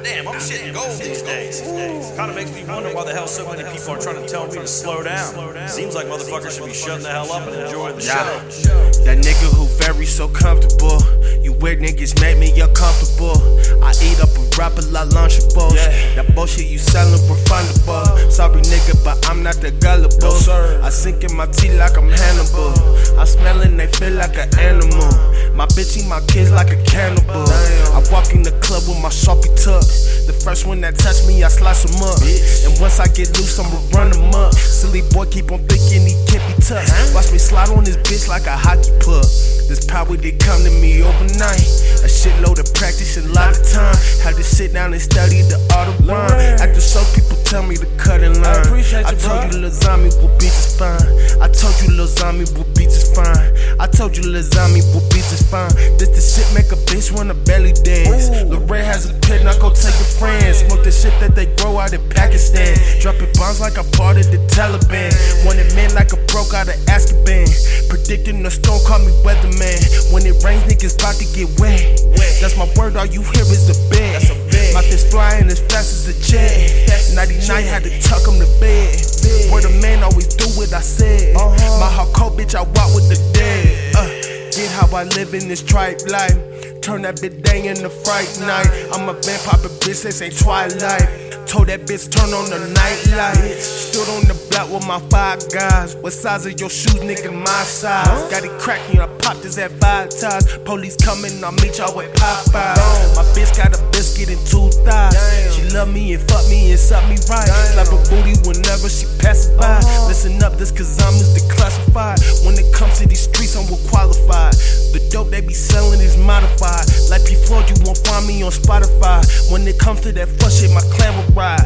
Goddamn, I'm shitting gold these days. Kind of makes me wonder why the hell so many people are trying to tell me to slow down. Seems like motherfuckers should be shutting the hell up and enjoying the show. That nigga who very so comfortable. You weird niggas make me uncomfortable. I eat up a rapper like Lunchables. That bullshit you selling refundable. Sorry nigga, but I'm not the gullible. I sink in my tea like I'm Hannibal. I smell and they feel like an animal. My bitch eat my kids like a cannibal. Club with my sharpie tuck. The first one that touch me, I slice him up. And once I get loose, I'ma run him up. Silly boy keep on thinking he can't be touched. Watch me slide on this bitch like a hockey puck. This power did come to me overnight. A shitload of practice and a lot of time. Had to sit down and study the art of rhyme. After so people tell me to cut in line. I you, told you Lil Zombie will beat is fine. I told you Lil Zombie will beat is fine. I told you Lil Zombie will beat is fine. This the shit make a bitch wanna belly dance. Lil Ray has a pit, now the shit that they grow out in Pakistan. Dropping bombs like a part of the Taliban. Wanted men like a broke out of Azkaban. Predicting the storm, call me weatherman. When it rains, niggas bout to get wet. That's my word, all you hear is a bed. My fist flying as fast as a jet. 99 had to tuck him to bed. Word a man always do what I said. My heart cold, bitch, I walk with the dead. Uh, get how I live in this trife life. Turn that bitch day into fright night. I'm a vampire, but bitch, this ain't twilight. Told that bitch turn on the nightlight. Stood on the block with my five guys. What size of your shoes, nigga? My size. Got it cracking, I popped this at five times. Police coming, I'll meet y'all with Popeye. My bitch got a biscuit and two thighs. She love me and fuck me and suck me right. Slap her booty whenever she passes by. Listen up, this cause I'm is declassified. When it comes to these streets, they be selling is modified. Like before, you won't find me on Spotify. When it comes to that fuck shit, my clan will ride.